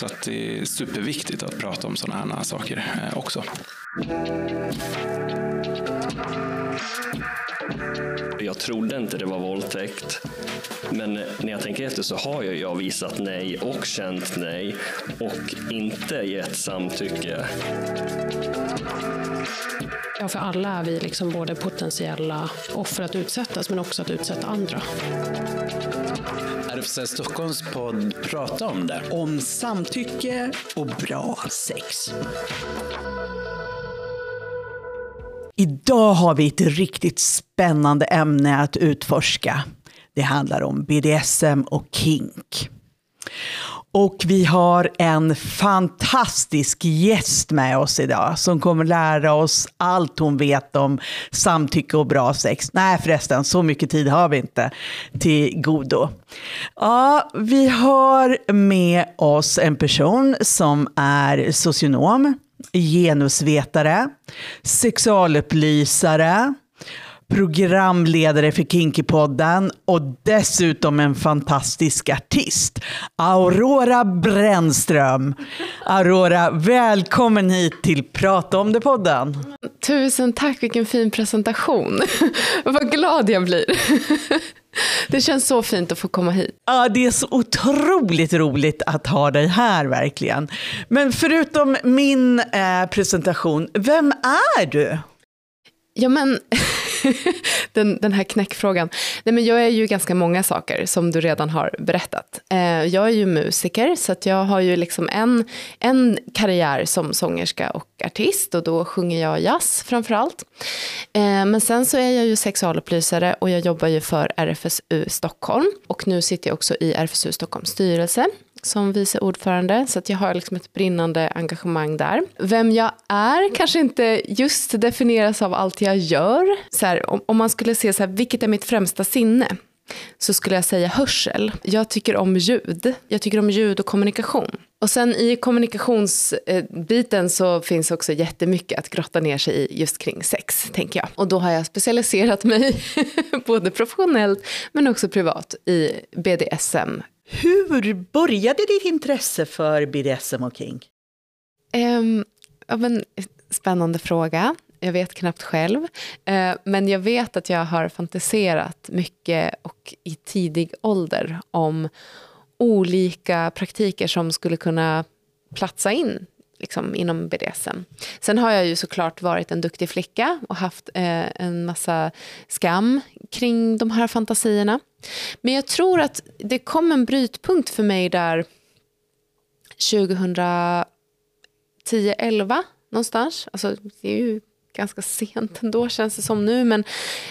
Så att det är superviktigt att prata om sådana här saker eh, också. Jag trodde inte det var våldtäkt. Men när jag tänker efter så har jag visat nej och känt nej och inte gett samtycke. Ja, för alla är vi liksom både potentiella offer att utsättas men också att utsätta andra. RFSL eh, Stockholms podd Prata om det. Om samtycke och bra sex. Idag har vi ett riktigt spännande ämne att utforska. Det handlar om BDSM och kink. Och vi har en fantastisk gäst med oss idag som kommer lära oss allt hon vet om samtycke och bra sex. Nej förresten, så mycket tid har vi inte till godo. Ja, vi har med oss en person som är socionom, genusvetare, sexualupplysare, programledare för Kinkypodden och dessutom en fantastisk artist, Aurora Brännström. Aurora, välkommen hit till Prata om det-podden. Tusen tack, vilken fin presentation. Vad glad jag blir. Det känns så fint att få komma hit. Ja, det är så otroligt roligt att ha dig här verkligen. Men förutom min eh, presentation, vem är du? Ja, men den, den här knäckfrågan. Nej, men jag är ju ganska många saker som du redan har berättat. Eh, jag är ju musiker, så att jag har ju liksom en, en karriär som sångerska och artist och då sjunger jag jazz framför allt. Eh, men sen så är jag ju sexualupplysare och jag jobbar ju för RFSU Stockholm och nu sitter jag också i RFSU Stockholms styrelse som vice ordförande, så att jag har liksom ett brinnande engagemang där. Vem jag är kanske inte just definieras av allt jag gör. Så här, om, om, man skulle se så här, vilket är mitt främsta sinne? så skulle jag säga hörsel. Jag tycker om ljud. Jag tycker om ljud och kommunikation. Och sen i kommunikationsbiten så finns också jättemycket att grotta ner sig i just kring sex, tänker jag. Och då har jag specialiserat mig, både professionellt men också privat, i BDSM hur började ditt intresse för BDSM och kink? Um, ehm, ja, men, spännande fråga. Jag vet knappt själv. Uh, men jag vet att jag har fantiserat mycket och i tidig ålder om olika praktiker som skulle kunna platsa in liksom, inom BDSM. Sen har jag ju såklart varit en duktig flicka och haft eh, en massa skam kring de här fantasierna. Men jag tror att det kom en brytpunkt för mig där 2010, 11 någonstans. Alltså, det är ju ganska sent ändå känns det som nu. Men,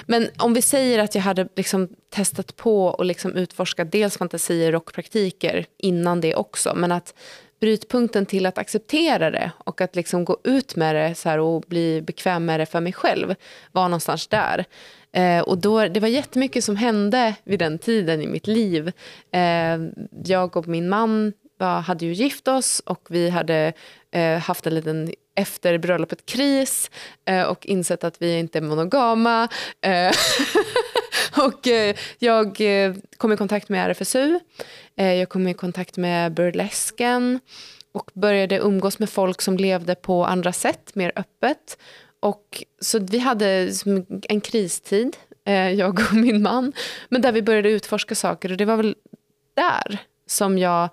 men om vi säger att jag hade liksom testat på och liksom utforskat dels fantasier och praktiker innan det också. Men att brytpunkten till att acceptera det och att liksom gå ut med det så och bli bekväm med det för mig själv var någonstans där. Eh, och då, det var jättemycket som hände vid den tiden i mitt liv. Eh, jag och min man var, hade ju gift oss och vi hade eh, haft en liten efter bröllopet kris eh, och insett att vi inte är monogama. Eh, och eh, jag eh, kom i kontakt med RFSU, Eh, jag kom i kontakt med burlesken och började umgås med folk som levde på andra sätt, mer öppet. Och, så vi hade en kristid, eh, jag och min man, men där vi började utforska saker och det var väl där som jag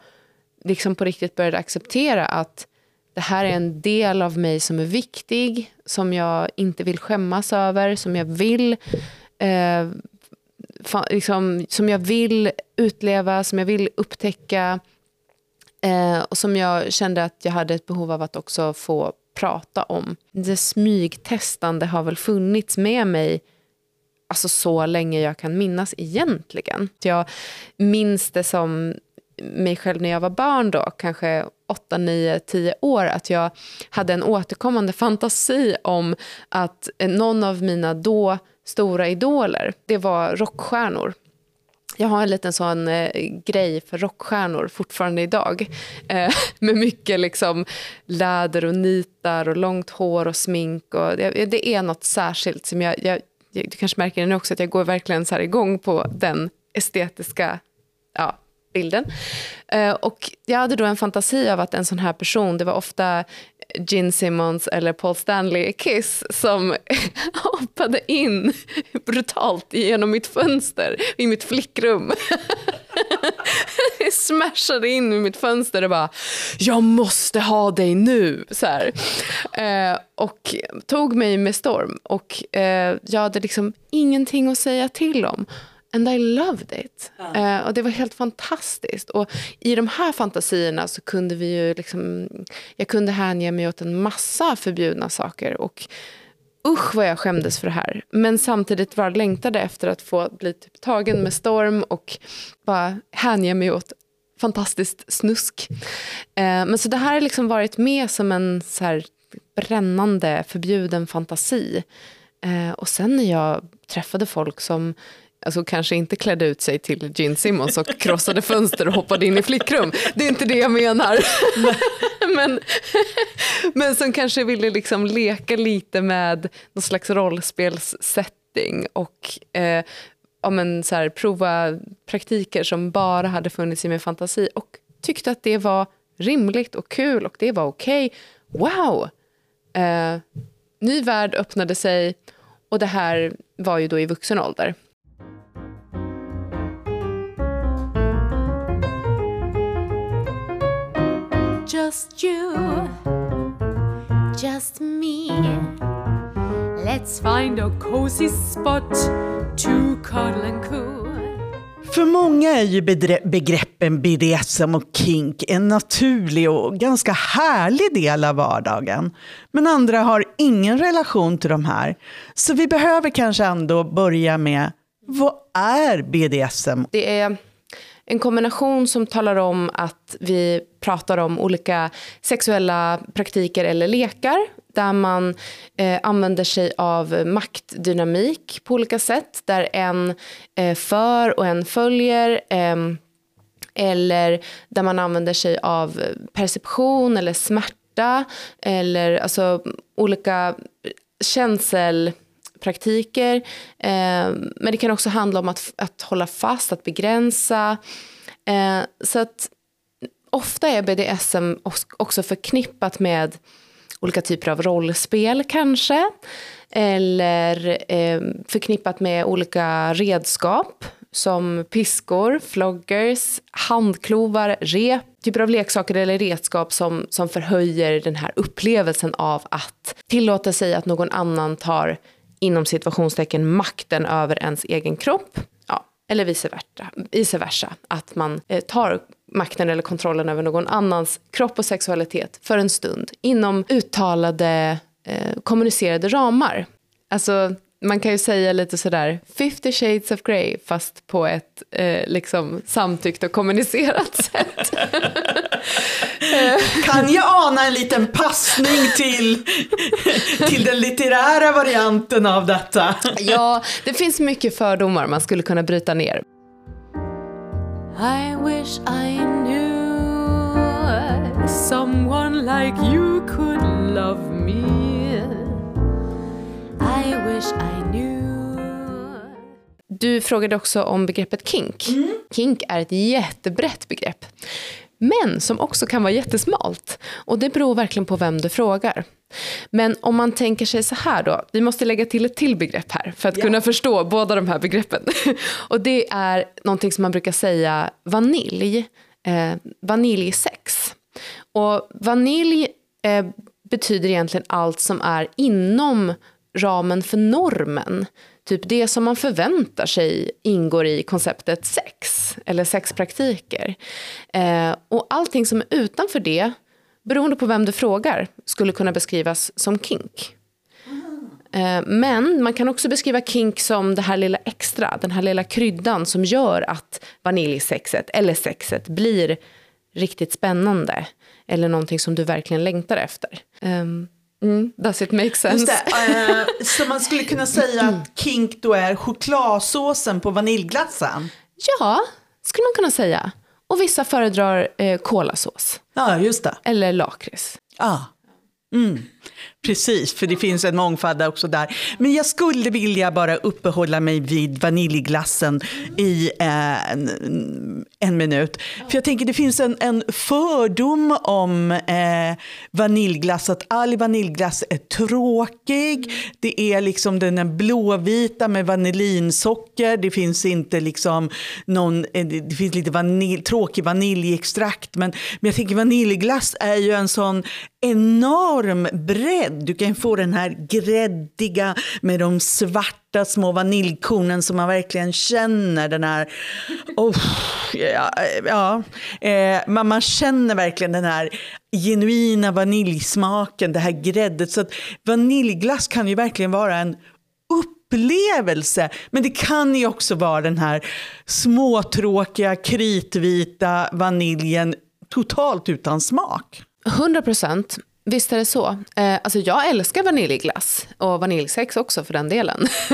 liksom på riktigt började acceptera att det här är en del av mig som är viktig, som jag inte vill skämmas över, som jag vill eh, liksom, som jag vill utleva, som jag vill upptäcka eh, och som jag kände att jag hade ett behov av att också få prata om. Det smygtestande har väl funnits med mig alltså så länge jag kan minnas egentligen. Jag minns det som mig själv när jag var barn då, kanske 8, 9, 10 år, att jag hade en återkommande fantasi om att eh, någon av mina då stora idoler, det var rockstjärnor. Jag har en liten sån eh, grej för rockstjärnor fortfarande idag. Eh, med mycket liksom läder och nitar och långt hår och smink. Och det, det är något särskilt som jag, jag, du kanske märker det nu också, att jag går verkligen så här igång på den estetiska ja, bilden. Eh, och jag hade då en fantasi av att en sån här person, det var ofta Gene Simmons eller Paul Stanley i Kiss som hoppade in brutalt genom mitt fönster i mitt flickrum. smashade in i mitt fönster och bara “jag måste ha dig nu” så eh, och tog mig med storm. Och eh, jag hade liksom ingenting att säga till om. And I loved it. Ja. Eh, och det var helt fantastiskt. Och i de här fantasierna så kunde vi ju liksom, jag kunde hänge mig åt en massa förbjudna saker. Och usch vad jag skämdes för det här. Men samtidigt var längtade efter att få bli typ tagen med storm och bara hänge mig åt fantastiskt snusk. Eh, men så det här har liksom varit med som en så här brännande förbjuden fantasi. Eh, och sen när jag träffade folk som alltså kanske inte klädde ut sig till Gene Simmons och krossade fönster och hoppade in i flickrum. Det är inte det jag menar. men, men som kanske ville liksom leka lite med någon slags rollspelssetting och eh, ja, men så här, prova praktiker som bara hade funnits i min fantasi och tyckte att det var rimligt och kul och det var okej. Okay. Wow! Eh, ny värld öppnade sig och det här var ju då i vuxen ålder. Just you, just me. Let's find a cozy spot to cuddle and cool. För många är ju begreppen BDSM och kink en naturlig och ganska härlig del av vardagen. Men andra har ingen relation till de här. Så vi behöver kanske ändå börja med, vad är BDSM? Det är en kombination som talar om att vi pratar om olika sexuella praktiker eller lekar där man eh, använder sig av maktdynamik på olika sätt där en eh, för och en följer eh, eller där man använder sig av perception eller smärta eller alltså olika känsel praktiker. Eh, men det kan också handla om att, att hålla fast, att begränsa. Eh, så att ofta är BDSM också förknippat med olika typer av rollspel kanske. Eller eh, förknippat med olika redskap som piskor, floggers, handklovar, rep, typer av leksaker eller redskap som, som förhöjer den här upplevelsen av att tillåta sig att någon annan tar inom situationstecken makten över ens egen kropp. Ja, eller vice versa, vice versa. Att man eh, tar makten eller kontrollen över någon annans kropp och sexualitet för en stund inom uttalade eh, kommunicerade ramar. Alltså man kan ju säga lite sådär 50 shades of grey fast på ett eh, liksom samtyckt och kommunicerat sätt. kan jag ana en liten passning till, till den litterära varianten av detta? ja, det finns mycket fördomar man skulle kunna bryta ner. I wish I knew someone like you could love me I wish I knew. Du frågade också om begreppet kink. Mm. Kink är ett jättebrett begrepp. Men som också kan vara jättesmalt. Och det beror verkligen på vem du frågar. Men om man tänker sig så här då, vi måste lägga till ett till begrepp här för att ja. kunna förstå båda de här begreppen. Och det är någonting som man brukar säga vanilj, eh, vaniljsex. Och vanilj eh, betyder egentligen allt som är inom ramen för normen. Typ det som man förväntar sig ingår i konceptet sex eller sexpraktiker. Eh, och allting som är utanför det, beroende på vem du frågar, skulle kunna beskrivas som kink. Eh, men man kan också beskriva kink som det här lilla extra, den här lilla kryddan som gör att vaniljsexet eller sexet blir riktigt spännande. Eller någonting som du verkligen längtar efter. Eh, Mm, does it make sense? Uh, så man skulle kunna säga att kink då är chokladsåsen på vaniljglassen? Ja, skulle man kunna säga. Och vissa föredrar eh, kolasås. Ja, just det. Eller lakrits. Ja. Mm. Precis, för det finns en mångfald också där. Men jag skulle vilja bara uppehålla mig vid vaniljglassen i eh, en, minut. För jag tänker det finns en, en fördom om eh, vaniljglass, att all vaniljglass är tråkig. Det är liksom den är blåvita med vanillinsocker. Det finns inte liksom någon, eh, det finns lite vanilj, tråkig vaniljextrakt. Men, men jag tänker vaniljglass är ju en sån enorm bredd. Du kan få den här gräddiga med de svarta svarta små vaniljkornen som man verkligen känner. Den här... Oh, ja, ja. Eh, man, man känner verkligen den här genuina vaniljsmaken, det här gräddet. Så att vaniljglass kan ju verkligen vara en upplevelse. Men det kan ju också vara den här småtråkiga, kritvita vaniljen totalt utan smak. 100 procent. Visst är det så. Eh, alltså jag älskar vaniljglass och vaniljsex också för den delen.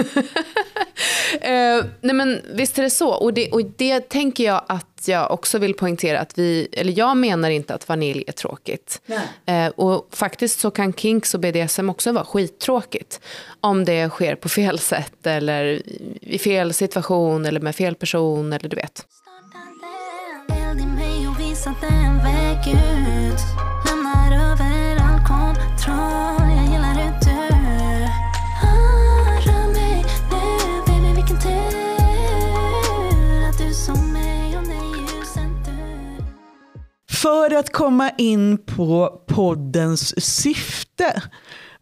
eh, nej men visst är det så. Och det, och det tänker jag att jag också vill poängtera att vi, eller jag menar inte att vanilj är tråkigt. Eh, och faktiskt så kan kinks och BDSM också vara skittråkigt. Om det sker på fel sätt eller i fel situation eller med fel person eller du vet. För att komma in på poddens syfte.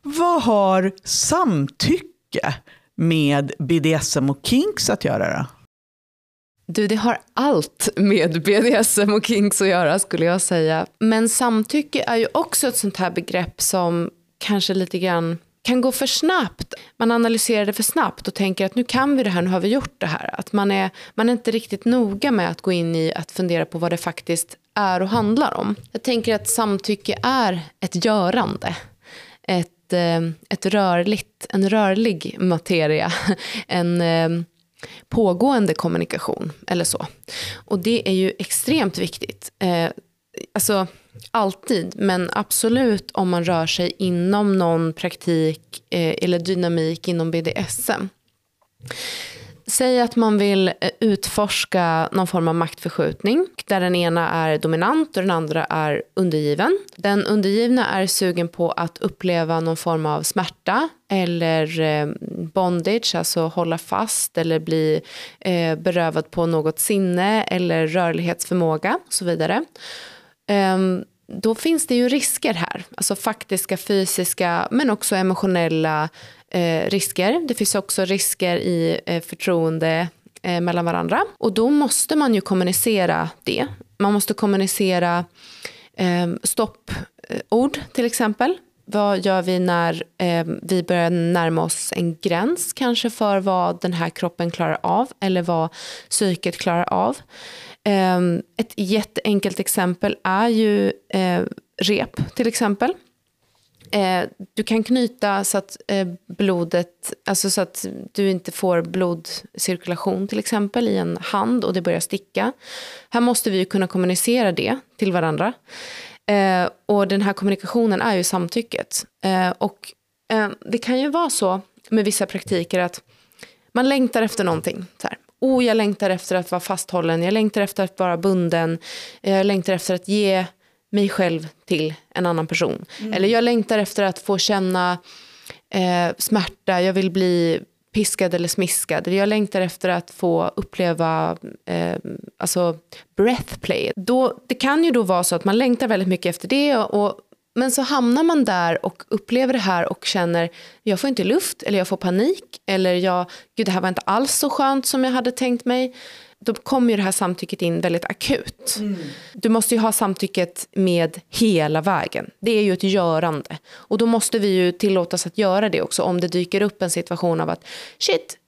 Vad har samtycke med BDSM och kinks att göra då? Du, det har allt med BDSM och kinks att göra skulle jag säga. Men samtycke är ju också ett sånt här begrepp som kanske lite grann kan gå för snabbt. Man analyserar det för snabbt och tänker att nu kan vi det här, nu har vi gjort det här. Att man är, man är inte riktigt noga med att gå in i att fundera på vad det faktiskt är och handlar om. Jag tänker att samtycke är ett görande. Ett, eh, ett rörligt, en rörlig materia. En eh, pågående kommunikation eller så. Och det är ju extremt viktigt. Eh, alltså alltid, men absolut om man rör sig inom någon praktik eh, eller dynamik inom BDSM. Säg att man vill eh, utforska någon form av maktförskjutning där den ena är dominant och den andra är undergiven. Den undergivna är sugen på att uppleva någon form av smärta eller eh, bondage, alltså hålla fast eller bli berövad på något sinne eller rörlighetsförmåga och så vidare. Ehm, då finns det ju risker här, alltså faktiska fysiska men också emotionella eh, risker. Det finns också risker i eh, förtroende eh, mellan varandra. Och då måste man ju kommunicera det. Man måste kommunicera eh, stoppord till exempel. Vad gör vi när eh, vi börjar närma oss en gräns kanske för vad den här kroppen klarar av eller vad psyket klarar av. Eh, ett jätteenkelt exempel är ju eh, rep till exempel. Eh, du kan knyta så att eh, blodet, alltså så att du inte får blodcirkulation till exempel i en hand och det börjar sticka. Här måste vi ju kunna kommunicera det till varandra. Eh, och den här kommunikationen är ju samtycket. Eh, och eh, det kan ju vara så med vissa praktiker att man längtar efter någonting. Så här. Oh, jag längtar efter att vara fasthållen, jag längtar efter att vara bunden, jag längtar efter att ge mig själv till en annan person. Mm. Eller jag längtar efter att få känna eh, smärta, jag vill bli piskad eller smiskad. Eller jag längtar efter att få uppleva eh, alltså breathplay. Då, det kan ju då vara så att man längtar väldigt mycket efter det. Och, men så hamnar man där och upplever det här och känner jag får inte luft eller jag får panik. Eller jag, gud det här var inte alls så skönt som jag hade tänkt mig då kommer ju det här samtycket in väldigt akut. Mm. Du måste ju ha samtycket med hela vägen. Det är ju ett görande. Och då måste vi ju tillåtas att göra det också om det dyker upp en situation av att shit,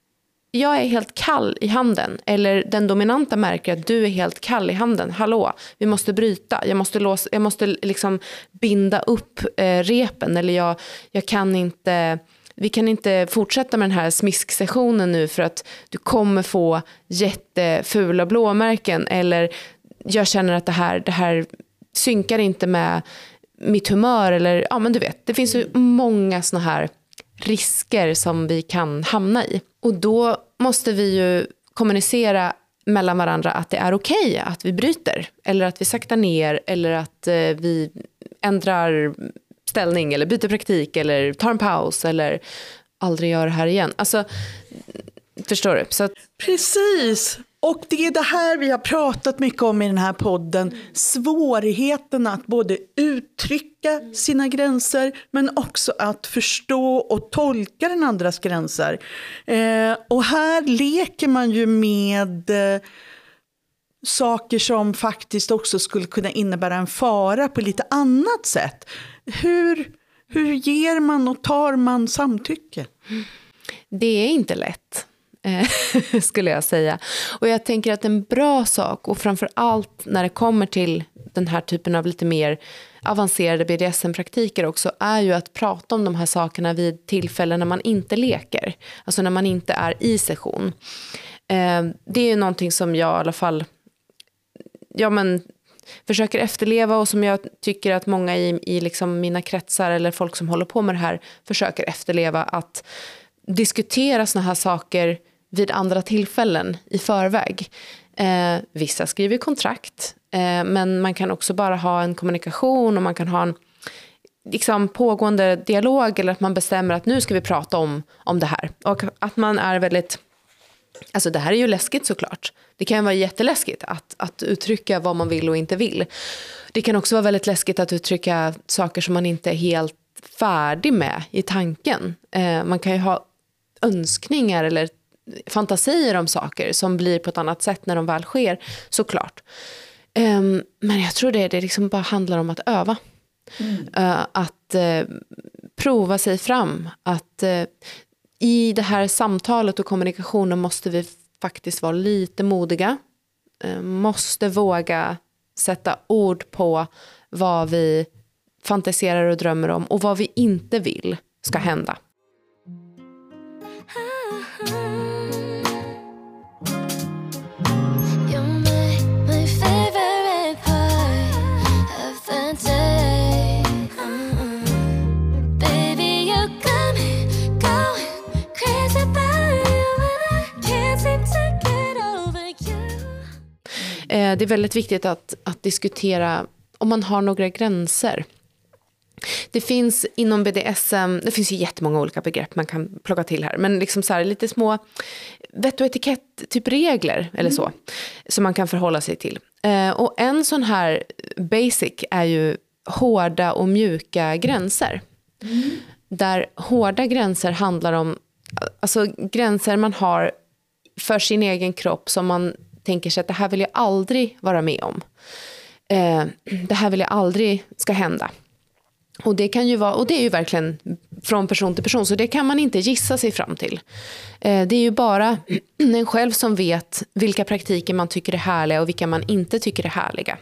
jag är helt kall i handen. Eller den dominanta märker att du är helt kall i handen. Hallå, vi måste bryta. Jag måste, låsa, jag måste liksom binda upp eh, repen. Eller jag, jag kan inte vi kan inte fortsätta med den här smisksessionen nu för att du kommer få jättefula blåmärken eller jag känner att det här, det här synkar inte med mitt humör eller ja men du vet, det finns ju många sådana här risker som vi kan hamna i. Och då måste vi ju kommunicera mellan varandra att det är okej okay att vi bryter eller att vi saktar ner eller att eh, vi ändrar ställning eller byter praktik eller tar en paus eller aldrig gör det här igen. Alltså, förstår du? Så att... Precis. Och det är det här vi har pratat mycket om i den här podden. Svårigheten att både uttrycka sina gränser men också att förstå och tolka den andras gränser. Eh, och här leker man ju med eh, saker som faktiskt också skulle kunna innebära en fara på lite annat sätt. Hur, hur ger man och tar man samtycke? Det är inte lätt. Skulle jag säga. Och jag tänker att en bra sak, och framför allt när det kommer till den här typen av lite mer avancerade BDSM-praktiker också, är ju att prata om de här sakerna vid tillfällen när man inte leker. Alltså när man inte är i session. Eh, det är ju någonting som jag i alla fall ja, men, försöker efterleva och som jag tycker att många i, i liksom mina kretsar eller folk som håller på med det här försöker efterleva. Att diskutera sådana här saker vid andra tillfällen i förväg. Eh, vissa skriver kontrakt, eh, men man kan också bara ha en kommunikation och man kan ha en liksom, pågående dialog eller att man bestämmer att nu ska vi prata om, om det här. Och att man är väldigt Alltså det här är ju läskigt såklart. Det kan vara jätteläskigt att, att uttrycka vad man vill och inte vill. Det kan också vara väldigt läskigt att uttrycka saker som man inte är helt färdig med i tanken. Eh, man kan ju ha önskningar eller fantasier om saker som blir på ett annat sätt när de väl sker, såklart. Um, men jag tror det, det liksom bara handlar om att öva. Mm. Uh, att uh, prova sig fram. Att uh, i det här samtalet och kommunikationen måste vi faktiskt vara lite modiga. måste våga sätta ord på vad vi fantiserar och drömmer om och vad vi inte vill ska hända. Eh, det är väldigt viktigt att, att diskutera om man har några gränser. Det finns inom BDSM, det finns ju jättemånga olika begrepp man kan plocka till här, men liksom så här, lite små vett och etikett, typ regler eller så, mm. som man kan förhålla sig till. Eh, och en sån här basic är ju hårda och mjuka gränser. Mm. Där hårda gränser handlar om alltså, gränser man har för sin egen kropp som man tänker sig att det här vill jag aldrig vara med om. Eh, det här vill jag aldrig ska hända. Och det, kan ju vara, och det är ju verkligen från person till person, så det kan man inte gissa sig fram till. Eh, det är ju bara en själv som vet vilka praktiker man tycker är härliga och vilka man inte tycker är härliga.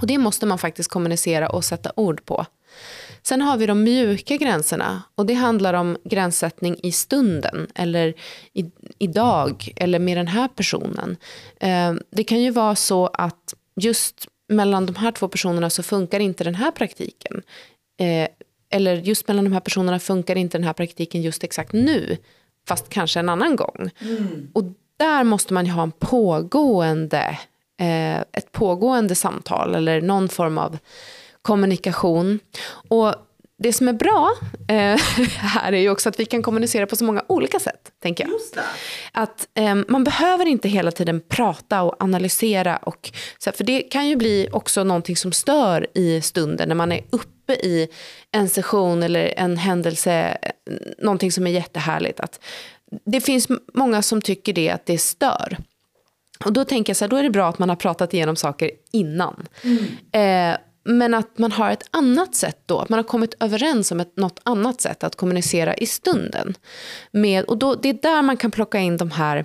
Och det måste man faktiskt kommunicera och sätta ord på. Sen har vi de mjuka gränserna och det handlar om gränssättning i stunden eller i, idag eller med den här personen. Eh, det kan ju vara så att just mellan de här två personerna så funkar inte den här praktiken. Eh, eller just mellan de här personerna funkar inte den här praktiken just exakt nu, fast kanske en annan gång. Mm. Och där måste man ju ha en pågående, eh, ett pågående samtal eller någon form av kommunikation. Och det som är bra eh, här är ju också att vi kan kommunicera på så många olika sätt. tänker jag. Att eh, Man behöver inte hela tiden prata och analysera. Och, så här, för det kan ju bli också någonting som stör i stunden när man är uppe i en session eller en händelse, någonting som är jättehärligt. Att det finns många som tycker det, att det stör. Och då tänker jag så här, då är det bra att man har pratat igenom saker innan. Mm. Eh, men att man har ett annat sätt då, att man har kommit överens om ett, något annat sätt att kommunicera i stunden. Med, och då, det är där man kan plocka in de här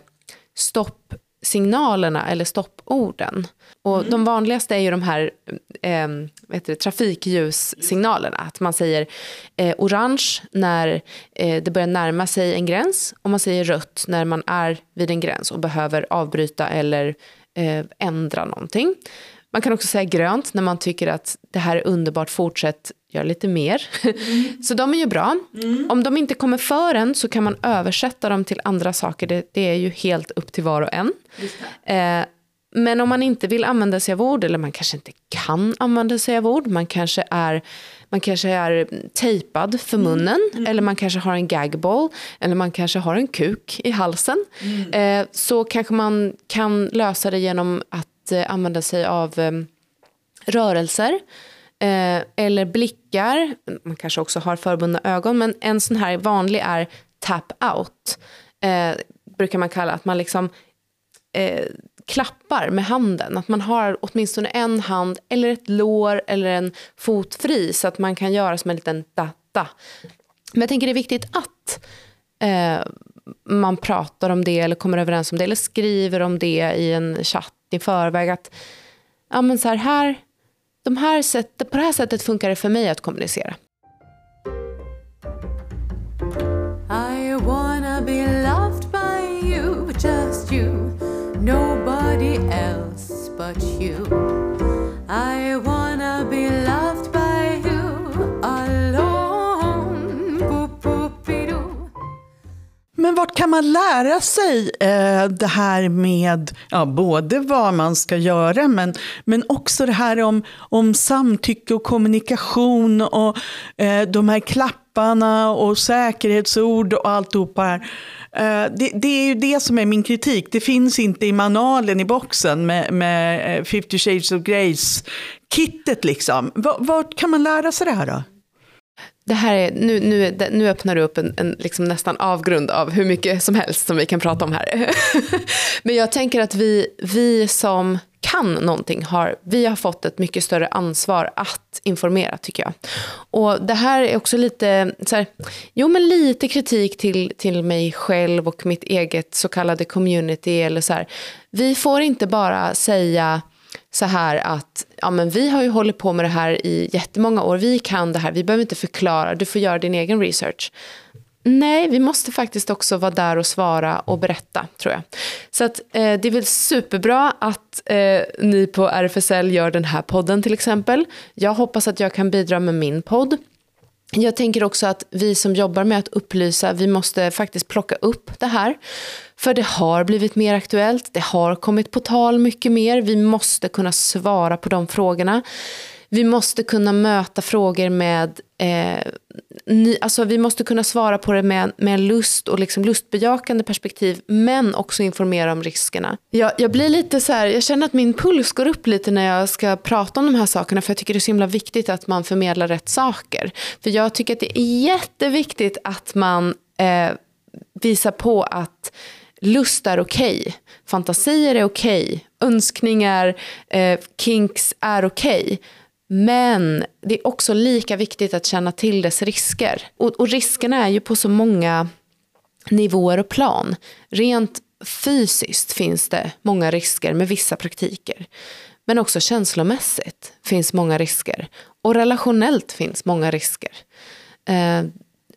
stoppsignalerna eller stopporden. Och mm. De vanligaste är ju de här eh, vet du, trafikljussignalerna. Att man säger eh, orange när eh, det börjar närma sig en gräns och man säger rött när man är vid en gräns och behöver avbryta eller eh, ändra någonting. Man kan också säga grönt när man tycker att det här är underbart, fortsätt, gör lite mer. Mm. så de är ju bra. Mm. Om de inte kommer för en så kan man översätta dem till andra saker. Det, det är ju helt upp till var och en. Eh, men om man inte vill använda sig av ord, eller man kanske inte kan använda sig av ord, man kanske är, man kanske är tejpad för mm. munnen, mm. eller man kanske har en gagball, eller man kanske har en kuk i halsen, mm. eh, så kanske man kan lösa det genom att Eh, använda sig av eh, rörelser, eh, eller blickar, man kanske också har förbundna ögon, men en sån här vanlig är tap out, eh, brukar man kalla att man liksom eh, klappar med handen. Att man har åtminstone en hand eller ett lår eller en fot fri så att man kan göra som en liten datta. Men jag tänker det är viktigt att eh, man pratar om det eller kommer överens om det eller skriver om det i en chatt i förväg. Att, ja, men så här, här, de här sätt, på det här sättet funkar det för mig att kommunicera. I wanna be loved by you, just you nobody else but you. I wanna be loved by Men vart kan man lära sig eh, det här med ja, både vad man ska göra men, men också det här om, om samtycke och kommunikation och eh, de här klapparna och säkerhetsord och alltihopa här. Eh, det, det, är ju det som är min kritik. Det finns inte i manualen i boxen med, med eh, 50 shades of Grace-kittet. Liksom. Vart kan man lära sig det här då? Det här är, nu, nu, nu öppnar du upp en, en liksom nästan avgrund av hur mycket som helst som vi kan prata om här. Men jag tänker att vi, vi som kan någonting har, vi har fått ett mycket större ansvar att informera tycker jag. Och det här är också lite, så här, jo men lite kritik till, till mig själv och mitt eget så kallade community eller så här. Vi får inte bara säga så här att ja, men vi har ju hållit på med det här i jättemånga år, vi kan det här, vi behöver inte förklara, du får göra din egen research. Nej, vi måste faktiskt också vara där och svara och berätta, tror jag. Så att, eh, det är väl superbra att eh, ni på RFSL gör den här podden till exempel. Jag hoppas att jag kan bidra med min podd. Jag tänker också att vi som jobbar med att upplysa, vi måste faktiskt plocka upp det här. För det har blivit mer aktuellt, det har kommit på tal mycket mer. Vi måste kunna svara på de frågorna. Vi måste kunna möta frågor med, eh, ny, alltså vi måste kunna svara på det med, med lust och liksom lustbejakande perspektiv, men också informera om riskerna. Jag, jag blir lite så här, jag känner att min puls går upp lite när jag ska prata om de här sakerna, för jag tycker det är så himla viktigt att man förmedlar rätt saker. För jag tycker att det är jätteviktigt att man eh, visar på att lust är okej, okay. fantasier är okej, okay. önskningar, eh, kinks är okej. Okay. Men det är också lika viktigt att känna till dess risker. Och, och riskerna är ju på så många nivåer och plan. Rent fysiskt finns det många risker med vissa praktiker. Men också känslomässigt finns många risker. Och relationellt finns många risker. Eh,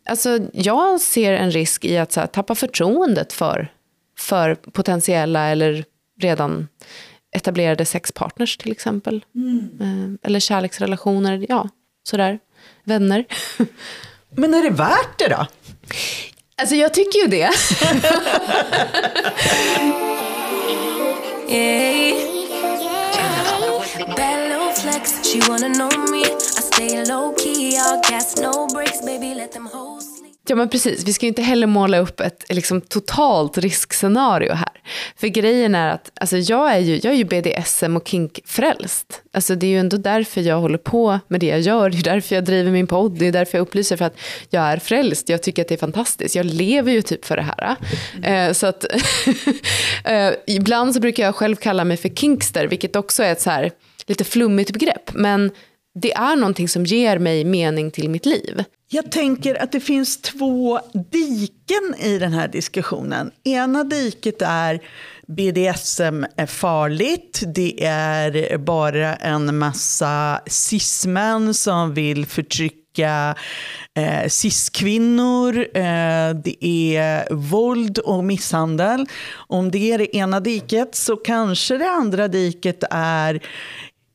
alltså, jag ser en risk i att här, tappa förtroendet för, för potentiella eller redan etablerade sexpartners till exempel. Mm. Eh, eller kärleksrelationer, ja, sådär. Vänner. Men är det värt det då? Alltså jag tycker ju det. She wanna know me. I stay low key, all gas, no breaks, baby, let them host. Ja men precis, vi ska ju inte heller måla upp ett liksom, totalt riskscenario här. För grejen är att alltså, jag, är ju, jag är ju BDSM och kink-frälst. Alltså, det är ju ändå därför jag håller på med det jag gör. Det är därför jag driver min podd, det är därför jag upplyser för att jag är frälst. Jag tycker att det är fantastiskt. Jag lever ju typ för det här. Mm. så att, eh, ibland så brukar jag själv kalla mig för kinkster, vilket också är ett så här, lite flummigt begrepp. Men det är någonting som ger mig mening till mitt liv. Jag tänker att det finns två diken i den här diskussionen. Ena diket är BDSM är farligt. Det är bara en massa cismän som vill förtrycka eh, cis-kvinnor. Eh, det är våld och misshandel. Om det är det ena diket så kanske det andra diket är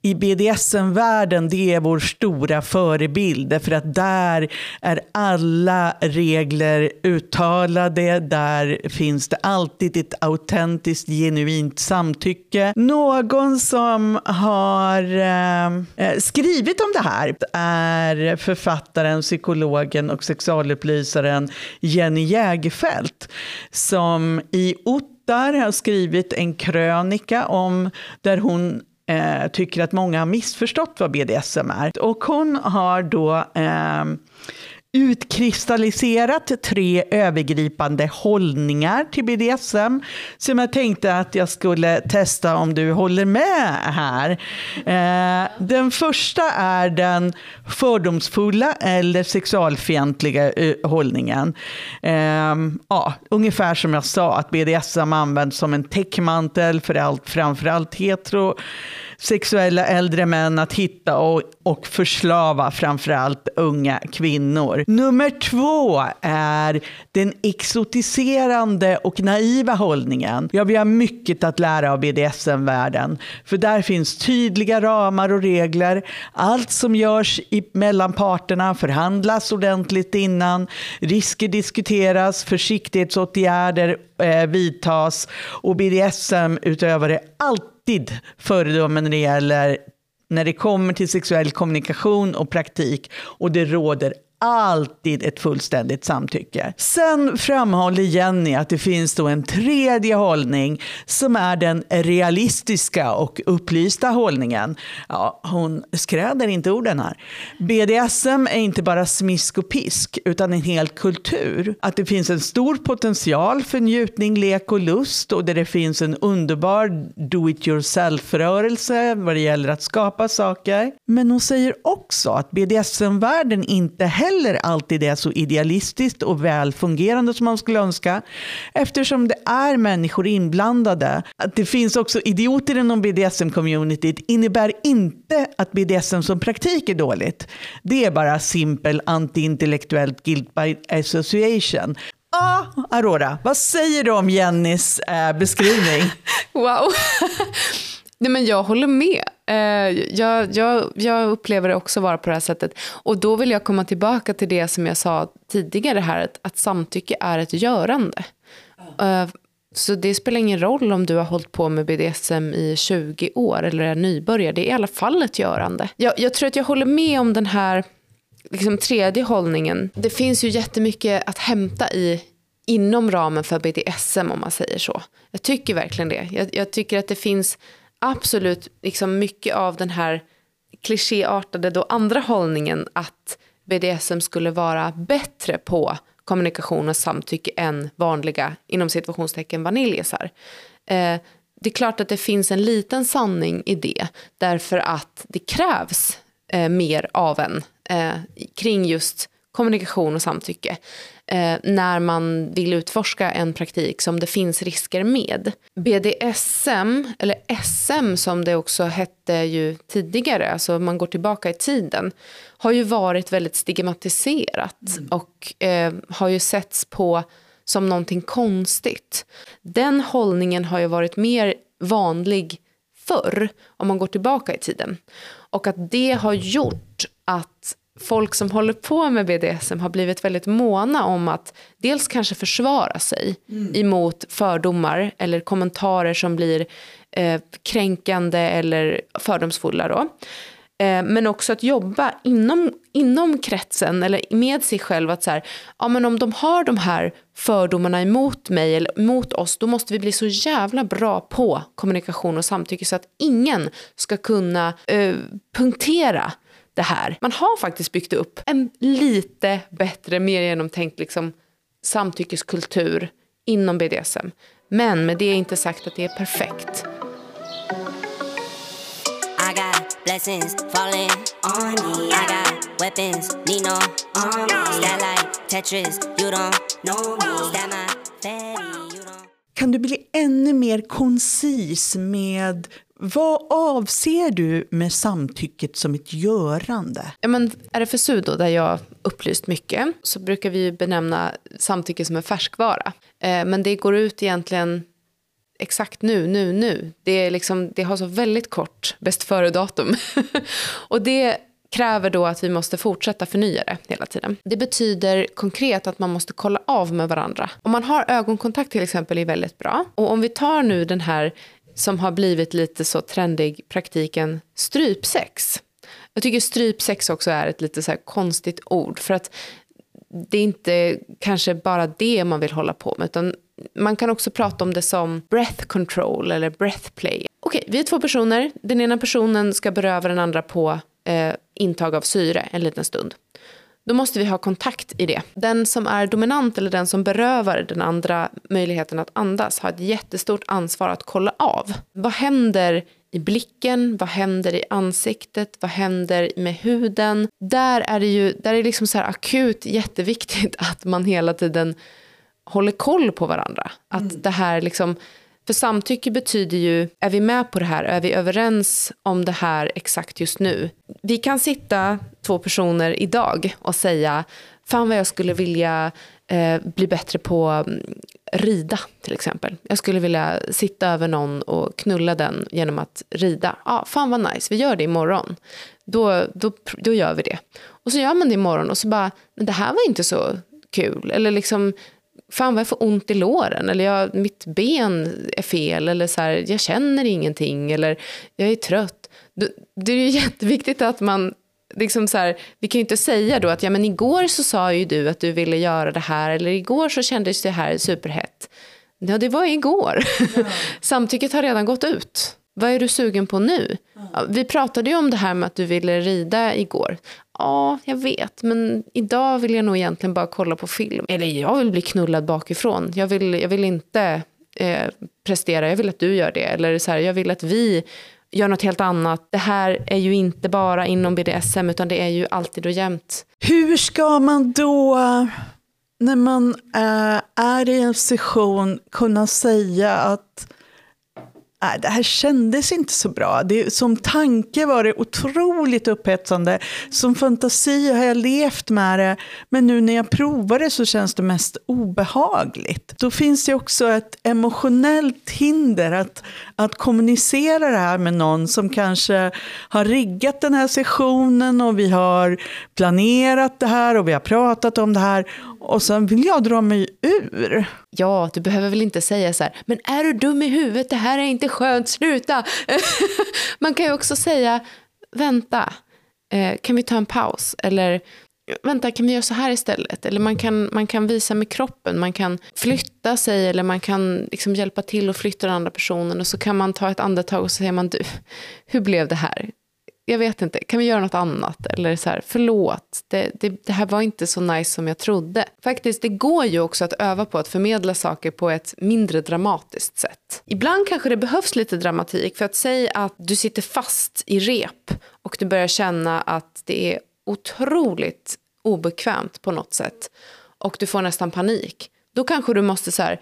i BDSM-världen, det är vår stora förebild. För att där är alla regler uttalade, där finns det alltid ett autentiskt, genuint samtycke. Någon som har eh, eh skrivit om det här är författaren, psykologen och sexualupplysaren Jenny Jägerfeld som i Ottar har skrivit en krönika om där hon eh, tycker att många har missförstått vad BDSM är. Och hon har då eh, utkristalliserat tre övergripande hållningar till BDSM som jag tänkte att jag skulle testa om du håller med här. Eh, den första är den fördomsfulla eller sexualfientliga eh, hållningen. Eh, ja, ungefär som jag sa, att BDSM används som en täckmantel för allt, framförallt hetero sexuella äldre män att hitta och, och förslava framförallt unga kvinnor. Nummer två är den exotiserande och naiva hållningen. Ja, vi har mycket att lära av BDSM-världen, för där finns tydliga ramar och regler. Allt som görs i, mellan parterna förhandlas ordentligt innan, risker diskuteras, försiktighetsåtgärder eh, vidtas och BDSM-utövare alltid föredömen när det gäller när det kommer till sexuell kommunikation och praktik och det råder alltid ett fullständigt samtycke. Sen framhåller Jenny att det finns då en tredje hållning som är den realistiska och upplysta hållningen. Ja, hon skräder inte orden här. BDSM är inte bara smisk och pisk utan en hel kultur. Att det finns en stor potential för njutning, lek och lust och där det finns en underbar do-it-yourself-rörelse vad det gäller att skapa saker. Men hon säger också att BDSM-världen inte heller heller alltid är så idealistiskt och välfungerande som man skulle önska. Eftersom det är människor inblandade. Att det finns också idioter inom BDSM-communityt innebär inte att BDSM som praktik är dåligt. Det är bara simpel antiintellektuellt guilt by association. Ja, ah, Aurora, vad säger du om Jennys eh, beskrivning? wow. Nej, men jag håller med. Eh, jag, jag, jag, upplever det också vara på det här sättet. Och då vill jag komma tillbaka till det som jag sa tidigare här, att, att samtycke är ett görande. Mm. Så det spelar ingen roll om du har hållit på med BDSM i 20 år eller är nybörjare, det är i alla fall ett görande. Jag, jag tror att jag håller med om den här liksom, tredje hållningen. Det finns ju jättemycket att hämta i inom ramen för BDSM om man säger så. Jag tycker verkligen det. Jag, jag tycker att det finns absolut liksom mycket av den här klichéartade då andra hållningen att BDSM skulle vara bättre på kommunikation och samtycke än vanliga, inom situationstecken, vaniljisar. Eh, det är klart att det finns en liten sanning i det, därför att det krävs eh, mer av en eh, kring just kommunikation och samtycke eh, när man vill utforska en praktik som det finns risker med. BDSM, eller SM som det också hette ju tidigare, alltså man går tillbaka i tiden, har ju varit väldigt stigmatiserat mm. och eh, har ju setts på som någonting konstigt. Den hållningen har ju varit mer vanlig förr, om man går tillbaka i tiden. Och att det har gjort att folk som håller på med BDSM har blivit väldigt måna om att dels kanske försvara sig mm. emot fördomar eller kommentarer som blir eh, kränkande eller fördomsfulla. Då. Eh, men också att jobba inom, inom kretsen eller med sig själv. att så här, ja, men Om de har de här fördomarna emot mig eller emot oss då måste vi bli så jävla bra på kommunikation och samtycke så att ingen ska kunna eh, punktera det här. Man har faktiskt byggt upp en lite bättre, mer genomtänkt liksom, samtyckeskultur inom BDSM. Men med det är inte sagt att det är perfekt. blessings falling on me. I got weapons, need no army. Stand like Tetris, you don't know me. Stand my fatty, you don't. Kan du bli ännu mer koncis med vad avser du med samtycket som ett görande? Ja, men RFSU då, där jag upplyst mycket, så brukar vi benämna samtycke som en färskvara. Eh, men det går ut egentligen exakt nu, nu, nu. Det, är liksom, det har så väldigt kort bäst före-datum. och det kräver då att vi måste fortsätta förnya det hela tiden. Det betyder konkret att man måste kolla av med varandra. Om man har ögonkontakt till exempel är väldigt bra. Och om vi tar nu den här som har blivit lite så trendig praktiken strypsex. Jag tycker strypsex också är ett lite så konstigt ord för att det är inte kanske bara det man vill hålla på med utan man kan också prata om det som breath control eller breath play. Okej, vi är två personer. Den ena personen ska beröva den andra på eh, intag av syre en liten stund. Då måste vi ha kontakt i det. Den som är dominant eller den som berövar den andra möjligheten att andas har ett jättestort ansvar att kolla av. Vad händer i blicken? Vad händer i ansiktet? Vad händer med huden? Där är det ju där är det liksom så akut jätteviktigt att man hela tiden håller koll på varandra. Att mm. det här liksom för samtycke betyder ju, är vi med på det här? Är vi överens om det här exakt just nu? Vi kan sitta två personer idag och säga, fan vad jag skulle vilja eh, bli bättre på mm, rida till exempel. Jag skulle vilja sitta över någon och knulla den genom att rida. Ja, ah, fan vad nice, vi gör det imorgon. Då, då, då gör vi det. Och så gör man det imorgon och så bara, men det här var inte så kul. Eller liksom, fan vad jag får ont i låren, eller jag, mitt ben är fel, eller så här, jag känner ingenting, eller jag är trött. Det är ju jätteviktigt att man Liksom så här, vi kan ju inte säga då att ja, men igår så sa ju du att du ville göra det här eller igår så kändes det här superhett. Ja, det var igår. Ja. Samtycket har redan gått ut. Vad är du sugen på nu? Ja. Vi pratade ju om det här med att du ville rida igår. Ja, jag vet, men idag vill jag nog egentligen bara kolla på film. Eller jag vill bli knullad bakifrån. Jag vill, jag vill inte eh, prestera, jag vill att du gör det. Eller så här, jag vill att vi gör något helt annat. Det här är ju inte bara inom BDSM utan det är ju alltid och jämt. Hur ska man då, när man äh, är i en session, kunna säga att Nej, det här kändes inte så bra. Det, som tanke var det otroligt upphetsande. Som fantasi har jag levt med det, men nu när jag provar det så känns det mest obehagligt. Då finns det också ett emotionellt hinder att, att kommunicera det här med någon som kanske har riggat den här sessionen och vi har planerat det här och vi har pratat om det här och sen vill jag dra mig ur. Ja, du behöver väl inte säga så här, men är du dum i huvudet, det här är inte skönt, sluta. Man kan ju också säga, vänta, eh, kan vi ta en paus? Eller vänta, kan vi göra så här istället? Eller man kan, man kan visa med kroppen, man kan flytta sig eller man kan liksom hjälpa till att flytta den andra personen och så kan man ta ett andetag och så säger man du, hur blev det här? Jag vet inte, kan vi göra något annat? Eller så här, förlåt, det, det, det, här var inte så nice som jag trodde. Faktiskt, det går ju också att öva på att förmedla saker på ett mindre dramatiskt sätt. Ibland kanske det behövs lite dramatik för att säga att du sitter fast i rep och du börjar känna att det är otroligt obekvämt på något sätt och du får nästan panik. Då kanske du måste så här,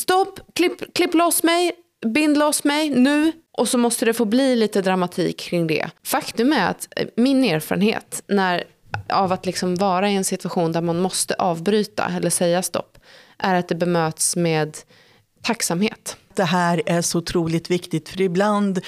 stopp, klipp, klipp loss mig, bind loss mig nu och så måste det få bli lite dramatik kring det. Faktum är att eh, min erfarenhet när, av att liksom vara i en situation där man måste avbryta eller säga stopp är att det bemöts med tacksamhet. Det här är så otroligt viktigt för ibland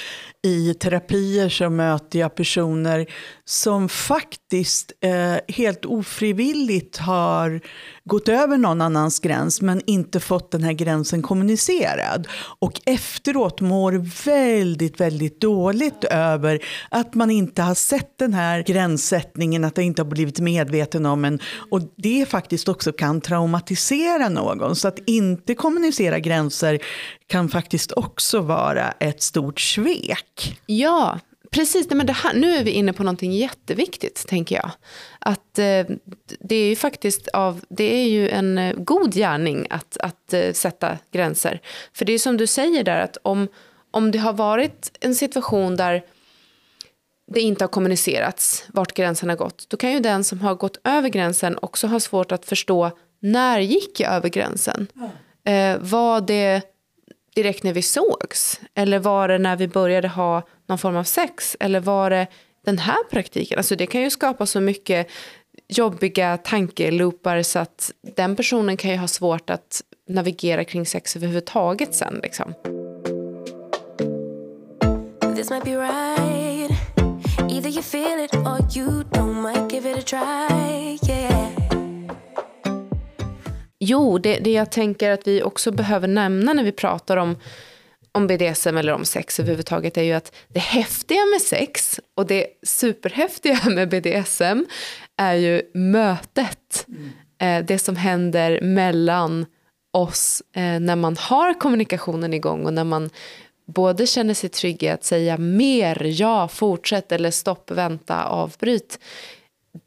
i terapier så möter jag personer som faktiskt eh, helt ofrivilligt har gått över någon annans gräns men inte fått den här gränsen kommunicerad. Och efteråt mår väldigt, väldigt dåligt över att man inte har sett den här gränssättningen, att det inte har blivit medveten om en. Och det faktiskt också kan traumatisera någon. Så att inte kommunicera gränser kan faktiskt också vara ett stort svek. Ja, precis. Men det här, nu är vi inne på någonting jätteviktigt, tänker jag. Att eh, det är ju faktiskt av, det är ju en eh, god gärning att, att eh, sätta gränser. För det är som du säger där, att om, om det har varit en situation där det inte har kommunicerats vart gränsen har gått, då kan ju den som har gått över gränsen också ha svårt att förstå när gick jag över gränsen? Eh, var det direkt när vi sågs? Eller var det när vi började ha någon form av sex? Eller var det den här praktiken? Alltså det kan ju skapa så mycket jobbiga tankeloopar så att den personen kan ju ha svårt att navigera kring sex överhuvudtaget sen. Liksom. This might be right Either you feel it or you don't might give it a try yeah. Jo, det, det jag tänker att vi också behöver nämna när vi pratar om om BDSM eller om sex överhuvudtaget är ju att det häftiga med sex och det superhäftiga med BDSM är ju mötet. Mm. Det som händer mellan oss eh, när man har kommunikationen igång och när man både känner sig trygg i att säga mer, ja, fortsätt eller stopp, vänta, avbryt.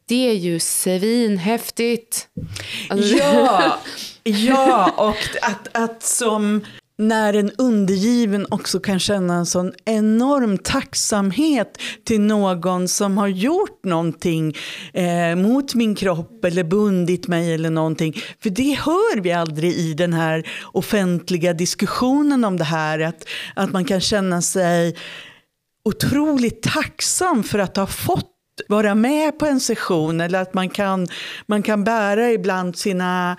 Det är ju svinhäftigt. Alltså, ja, ja, och att, att som när en undergiven också kan känna en sån enorm tacksamhet till någon som har gjort någonting eh, mot min kropp eller bundit mig eller någonting. För det hör vi aldrig i den här offentliga diskussionen om det här. Att, att man kan känna sig otroligt tacksam för att ha fått vara med på en session eller att man kan, man kan bära ibland sina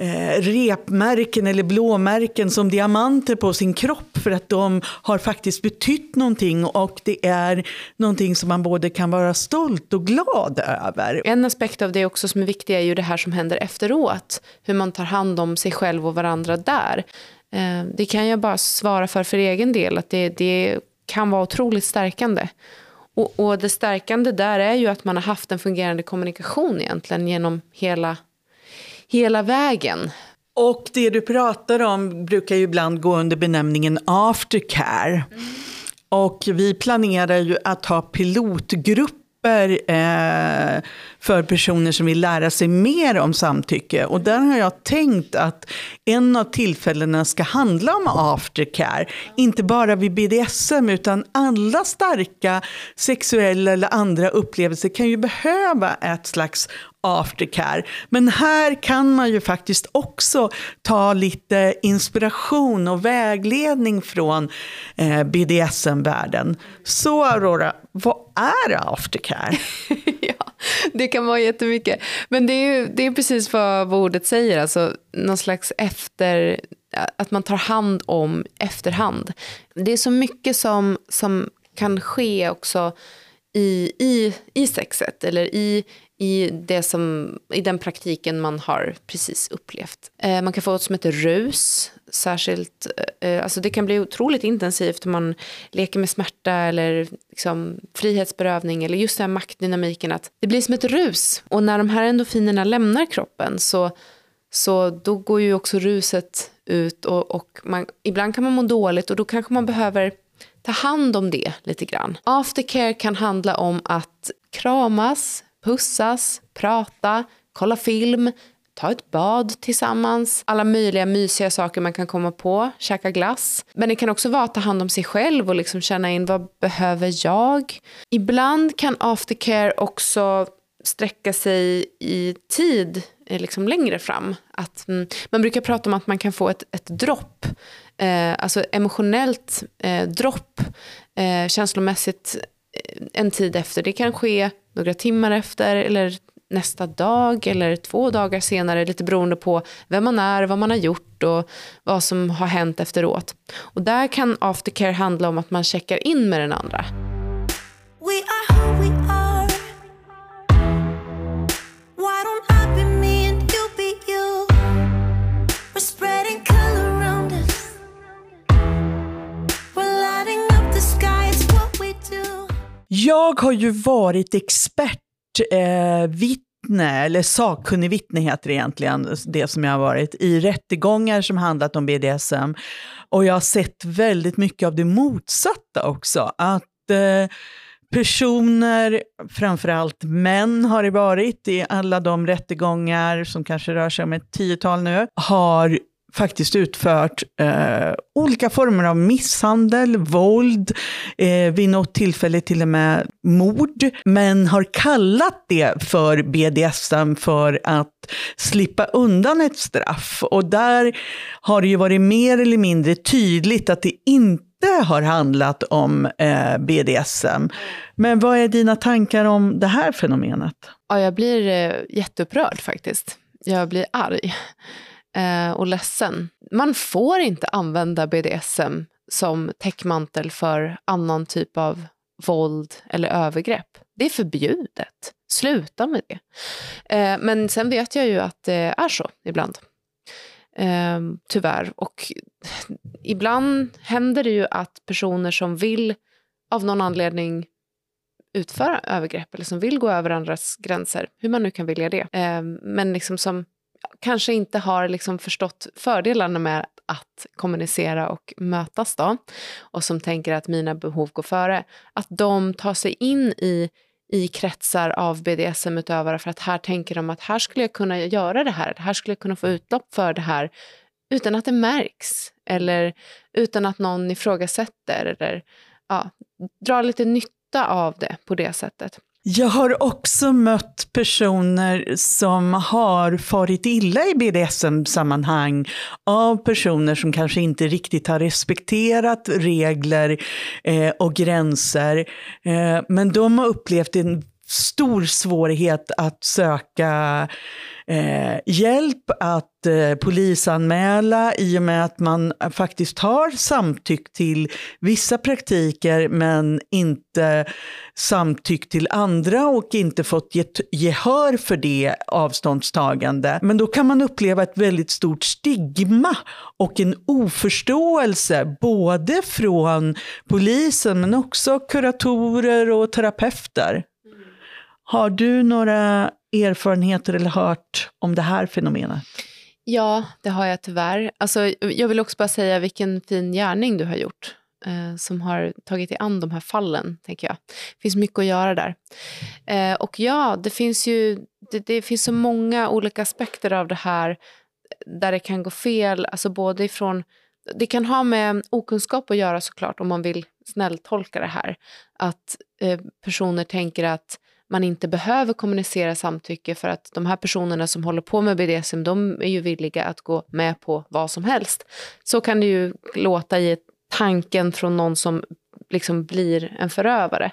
eh, repmärken eller blåmärken som diamanter på sin kropp för att de har faktiskt betytt någonting och det är någonting som man både kan vara stolt och glad över. En aspekt av det också som är viktig är ju det här som händer efteråt. Hur man tar hand om sig själv och varandra där. Eh, det kan jag bara svara för för egen del att det, det kan vara otroligt stärkande. Och, och det stärkande där är ju att man har haft en fungerande kommunikation egentligen genom hela hela vägen. Och det du pratar om brukar ju ibland gå under benämningen aftercare. Mm. Och vi planerar ju att ha pilotgrupper. eh, för personer som vill lära sig mer om samtycke. Och där har jag tänkt att en av tillfällena ska handla om aftercare. Inte bara vid BDSM utan alla starka sexuella eller andra upplevelser kan ju behöva ett slags aftercare. Men här kan man ju faktiskt också ta lite inspiration och vägledning från eh, BDSM-världen. Så Aurora, vad är aftercare? ja, det kan vara jättemycket. Men det är, ju, det är precis vad, ordet säger, alltså någon slags efter att man tar hand om efterhand. Det är så mycket som, som kan ske också i, i, i sexet eller i, i, det som, i den praktiken man har precis upplevt. Eh, man kan få något som heter rus, särskilt, eh, eh, alltså det kan bli otroligt intensivt om man leker med smärta eller liksom frihetsberövning eller just den här maktdynamiken att det blir som ett rus och när de här endorfinerna lämnar kroppen så, så då går ju också ruset ut och, och man, ibland kan man må dåligt och då kanske man behöver ta hand om det lite grann. Aftercare kan handla om att kramas, pussas, prata, kolla film, ta ett bad tillsammans, alla möjliga mysiga saker man kan komma på, käka glass. Men det kan också vara att ta hand om sig själv och liksom känna in vad behöver jag? Ibland kan aftercare också sträcka sig i tid eh, liksom längre fram. Att, mm, man brukar prata om att man kan få ett, ett dropp, eh, alltså emotionellt eh, dropp, eh, känslomässigt eh, en tid efter. Det kan ske några timmar efter eller nästa dag eller två dagar senare, lite beroende på vem man är, vad man har gjort och vad som har hänt efteråt. Och där kan aftercare handla om att man checkar in med den andra. Jag har ju varit expert eh, vittne, eller sakkunnig vittne heter det egentligen, det som jag har varit, i rättegångar som handlat om BDSM. Och jag har sett väldigt mycket av det motsatta också. Att eh, personer, framförallt män har det varit i alla de rättegångar som kanske rör sig om ett tiotal nu, har faktiskt utfört eh, olika former av misshandel, våld, eh, vid något tillfälle till och med mord, men har kallat det för BDSM för att slippa undan ett straff. Och där har det ju varit mer eller mindre tydligt att det inte har handlat om eh, BDSM. Men vad är dina tankar om det här fenomenet? Ja, jag blir eh, jätteupprörd faktiskt. Jag blir arg eh, och ledsen. Man får inte använda BDSM som täckmantel för annan typ av våld eller övergrepp. Det är förbjudet. Sluta med det. Eh, men sen vet jag ju att det är så ibland. Eh, tyvärr. Och ibland händer det ju att personer som vill av någon anledning utföra övergrepp eller som vill gå över andras gränser, hur man nu kan vilja det, eh, men liksom som kanske inte har liksom förstått fördelarna med att kommunicera och mötas då, och som tänker att mina behov går före, att de tar sig in i, i kretsar av BDSM-utövare för att här tänker de att här skulle jag kunna göra det här, här skulle jag kunna få utlopp för det här utan att det märks eller utan att någon ifrågasätter eller ja, drar lite nytta av det på det sättet. Jag har också mött personer som har farit illa i BDSM-sammanhang av personer som kanske inte riktigt har respekterat regler eh, och gränser. Eh, men de har upplevt en stor svårighet att söka eh, hjälp, att eh, polisanmäla i och med att man eh, faktiskt har samtyckt till vissa praktiker men inte samtyckt till andra och inte fått get, gehör för det avståndstagande. Men då kan man uppleva ett väldigt stort stigma och en oförståelse både från polisen men också kuratorer och terapeuter. Har du några erfarenheter eller hört om det här fenomenet? Ja, det har jag tyvärr. Alltså, jag vill också bara säga vilken fin gärning du har gjort eh, som har tagit dig an de här fallen, tänker jag. Det finns mycket att göra där. Eh, och ja, det finns ju det, det, finns så många olika aspekter av det här där det kan gå fel, alltså både ifrån det kan ha med okunskap att göra såklart, om man vill snälltolka det här. Att eh, personer tänker att man inte behöver kommunicera samtycke för att de här personerna som håller på med BDSM, de är ju villiga att gå med på vad som helst. Så kan det ju låta i tanken från någon som liksom blir en förövare.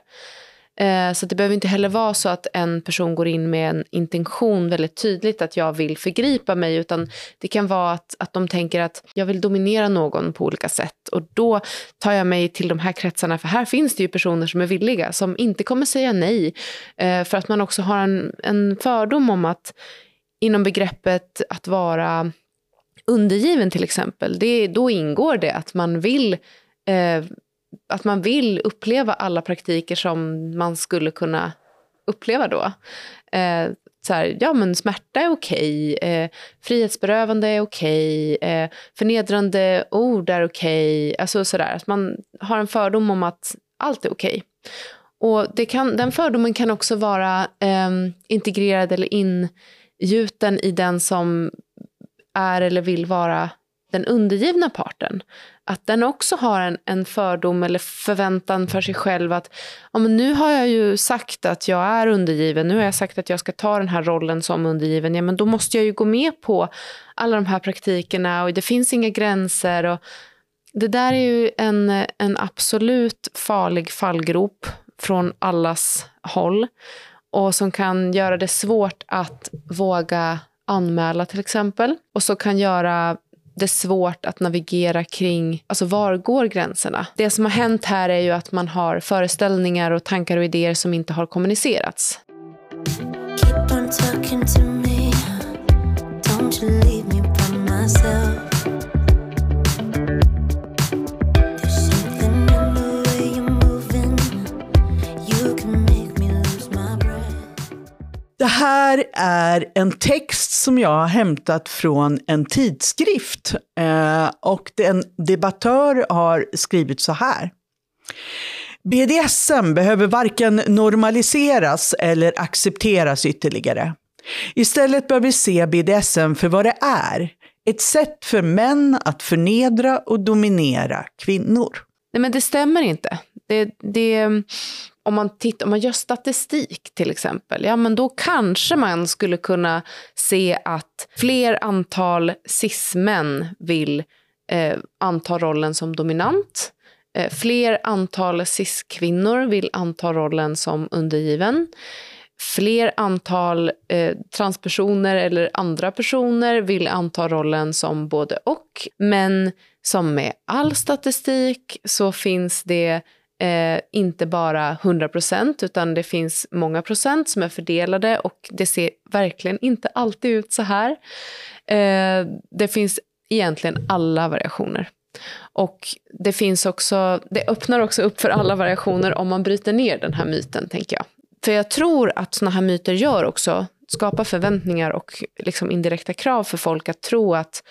Eh, så det behöver inte heller vara så att en person går in med en intention väldigt tydligt att jag vill förgripa mig, utan det kan vara att, att de tänker att jag vill dominera någon på olika sätt. Och då tar jag mig till de här kretsarna, för här finns det ju personer som är villiga, som inte kommer säga nej, eh, för att man också har en, en fördom om att inom begreppet att vara undergiven till exempel, det, då ingår det att man vill eh, att man vill uppleva alla praktiker som man skulle kunna uppleva då. Eh, så här, ja men smärta är okej, eh, frihetsberövande är okej, eh, förnedrande ord är okej. Alltså sådär, att man har en fördom om att allt är okej. Och det kan, den fördomen kan också vara eh, integrerad eller ingjuten i den som är eller vill vara den undergivna parten. Att den också har en, en fördom eller förväntan för sig själv att ja, men nu har jag ju sagt att jag är undergiven, nu har jag sagt att jag ska ta den här rollen som undergiven, ja men då måste jag ju gå med på alla de här praktikerna och det finns inga gränser. Och det där är ju en, en absolut farlig fallgrop från allas håll och som kan göra det svårt att våga anmäla till exempel och så kan göra det är svårt att navigera kring alltså var går gränserna. Det som har hänt här är ju att man har föreställningar och tankar och idéer som inte har kommunicerats. Keep on talking to me. Don't you leave me by myself. Det här är en text som jag har hämtat från en tidskrift. Eh, och en debattör har skrivit så här. BDSM behöver varken normaliseras eller accepteras ytterligare. Istället bör vi se BDSM för vad det är. Ett sätt för män att förnedra och dominera kvinnor. Nej, men det stämmer inte. Det, det, om man, tittar, om man gör statistik till exempel, ja men då kanske man skulle kunna se att fler antal cis-män vill eh, anta rollen som dominant. Eh, fler antal cis-kvinnor vill anta rollen som undergiven. fler antal eh, transpersoner eller andra personer vill anta rollen som både och. Men som med all statistik så finns det eh, inte bara 100 procent utan det finns många procent som är fördelade och det ser verkligen inte alltid ut så här. Eh, det finns egentligen alla variationer. Och det finns också, det öppnar också upp för alla variationer om man bryter ner den här myten, tänker jag. För jag tror att såna här myter gör också, skapar förväntningar och liksom indirekta krav för folk att tro att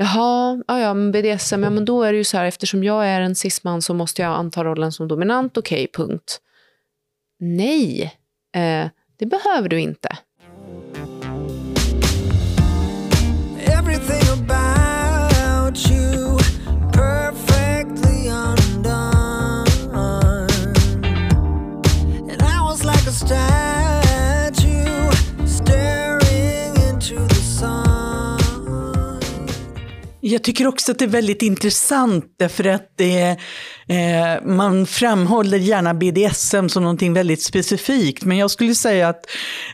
Jaha, ja, ja, men BDSM, ja, men då är det ju så här, eftersom jag är en cisman så måste jag anta rollen som dominant, okej, okay, punkt. Nej, eh, det behöver du inte. Jag tycker också att det är väldigt intressant därför att det, eh, man framhåller gärna BDSM som någonting väldigt specifikt. Men jag skulle säga att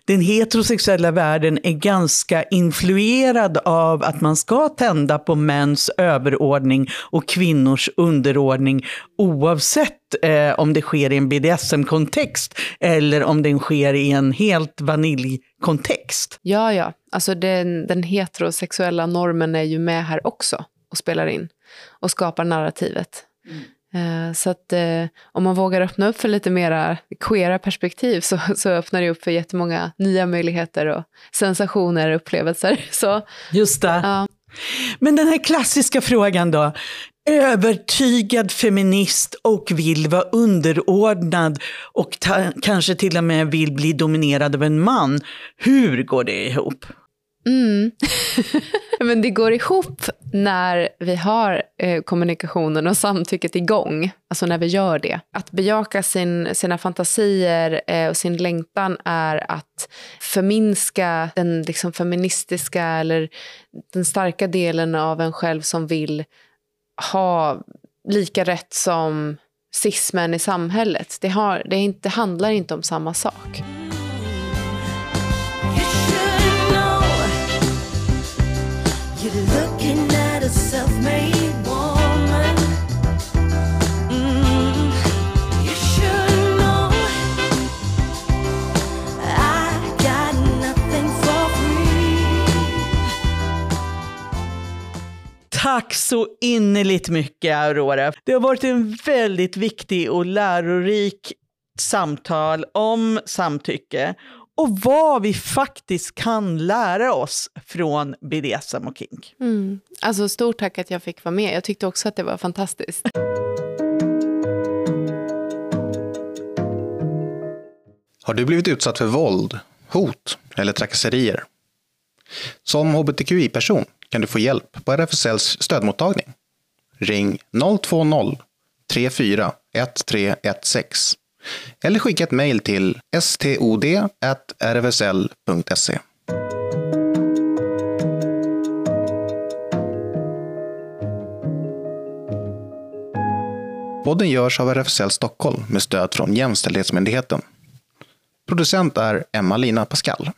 den heterosexuella världen är ganska influerad av att man ska tända på mäns överordning och kvinnors underordning oavsett eh, om det sker i en BDSM-kontext eller om den sker i en helt vaniljkontext. Ja, ja. Alltså den, den heterosexuella normen är ju med här också och spelar in och skapar narrativet. Mm. Eh, så att eh, om man vågar öppna upp för lite mera queera perspektiv så, så öppnar det upp för jättemånga nya möjligheter och sensationer och upplevelser. Så, Just det. Ja. Men den här klassiska frågan då övertygad feminist och vill vara underordnad och ta, kanske till och med vill bli dominerad av en man. Hur går det ihop? Mm. Men det går ihop när vi har eh, kommunikationen och samtycket igång. Alltså när vi gör det. Att bejaka sin, sina fantasier eh, och sin längtan är att förminska den liksom, feministiska eller den starka delen av en själv som vill ha lika rätt som cis i samhället. Det, har, det, inte, det handlar inte om samma sak. Tack så innerligt mycket Aurora. Det har varit en väldigt viktig och lärorik samtal om samtycke och vad vi faktiskt kan lära oss från BDSM och kink. Mm. Alltså stort tack att jag fick vara med. Jag tyckte också att det var fantastiskt. Har du blivit utsatt för våld, hot eller trakasserier? Som hbtqi-person kan du få hjälp på RFSLs stödmottagning. Ring 020 34 1316 eller skicka ett mejl till stod.rfsl.se. Podden görs av RFSL Stockholm med stöd från Jämställdhetsmyndigheten. Producent är Emma-Lina Pascal.